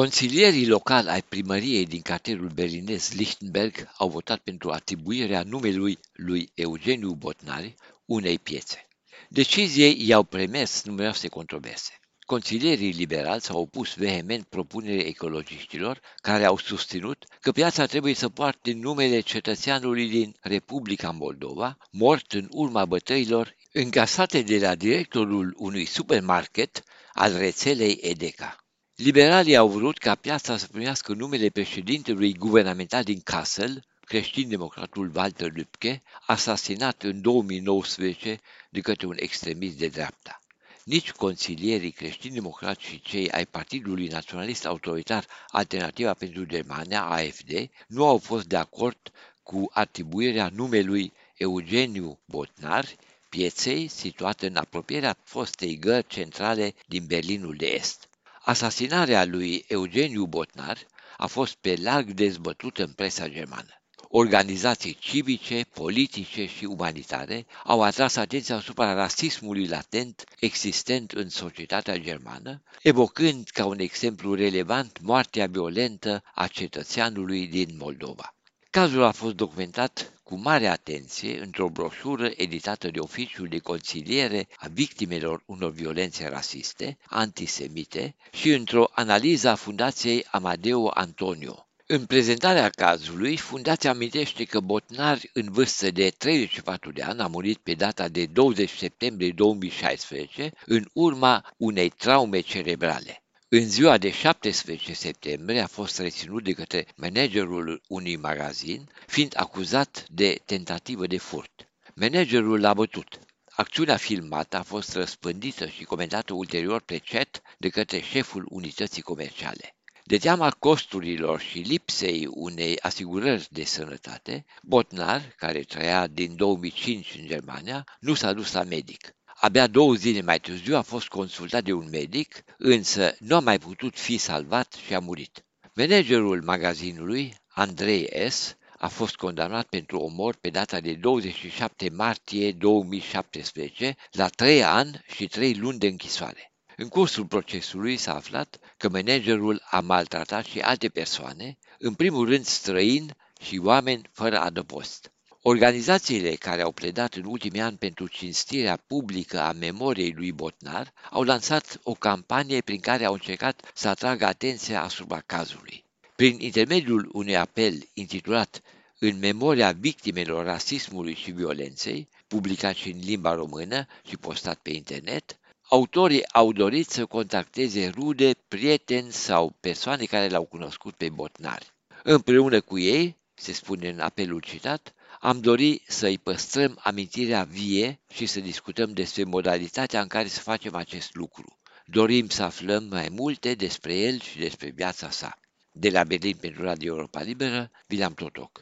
Consilierii locali ai primăriei din cartierul berlinez Lichtenberg au votat pentru atribuirea numelui lui Eugeniu Botnari unei piețe. Deciziei i-au premes numeroase controverse. Consilierii liberali s-au opus vehement propunerii ecologiștilor, care au susținut că piața trebuie să poarte numele cetățeanului din Republica Moldova, mort în urma bătăilor încasate de la directorul unui supermarket al rețelei Edeca. Liberalii au vrut ca piața să primească numele președintelui guvernamental din Kassel, creștin-democratul Walter Lübke, asasinat în 2019 de către un extremist de dreapta. Nici consilierii creștini-democrați și cei ai Partidului Naționalist Autoritar Alternativa pentru Germania, AFD, nu au fost de acord cu atribuirea numelui Eugeniu Botnar pieței situate în apropierea fostei gări centrale din Berlinul de Est. Asasinarea lui Eugeniu Botnar a fost pe larg dezbătută în presa germană. Organizații civice, politice și umanitare au atras atenția asupra rasismului latent existent în societatea germană, evocând ca un exemplu relevant moartea violentă a cetățeanului din Moldova. Cazul a fost documentat cu mare atenție într-o broșură editată de Oficiul de Consiliere a Victimelor unor violențe rasiste, antisemite și într-o analiză a Fundației Amadeo Antonio. În prezentarea cazului, fundația amintește că Botnar, în vârstă de 34 de ani, a murit pe data de 20 septembrie 2016 în urma unei traume cerebrale. În ziua de 17 septembrie a fost reținut de către managerul unui magazin, fiind acuzat de tentativă de furt. Managerul l-a bătut. Acțiunea filmată a fost răspândită și comentată ulterior pe chat de către șeful unității comerciale. De teama costurilor și lipsei unei asigurări de sănătate, Botnar, care trăia din 2005 în Germania, nu s-a dus la medic. Abia două zile mai târziu a fost consultat de un medic, însă nu a mai putut fi salvat și a murit. Managerul magazinului, Andrei S., a fost condamnat pentru omor pe data de 27 martie 2017 la 3 ani și 3 luni de închisoare. În cursul procesului s-a aflat că managerul a maltratat și alte persoane, în primul rând străini și oameni fără adăpost. Organizațiile care au pledat în ultimii ani pentru cinstirea publică a memoriei lui Botnar au lansat o campanie prin care au încercat să atragă atenția asupra cazului. Prin intermediul unui apel intitulat În memoria victimelor rasismului și violenței, publicat și în limba română și postat pe internet, autorii au dorit să contacteze rude, prieteni sau persoane care l-au cunoscut pe Botnar. Împreună cu ei, se spune în apelul citat, am dori să-i păstrăm amintirea vie și să discutăm despre modalitatea în care să facem acest lucru. Dorim să aflăm mai multe despre el și despre viața sa. De la Berlin pentru Radio Europa Liberă, Vilam Totoc.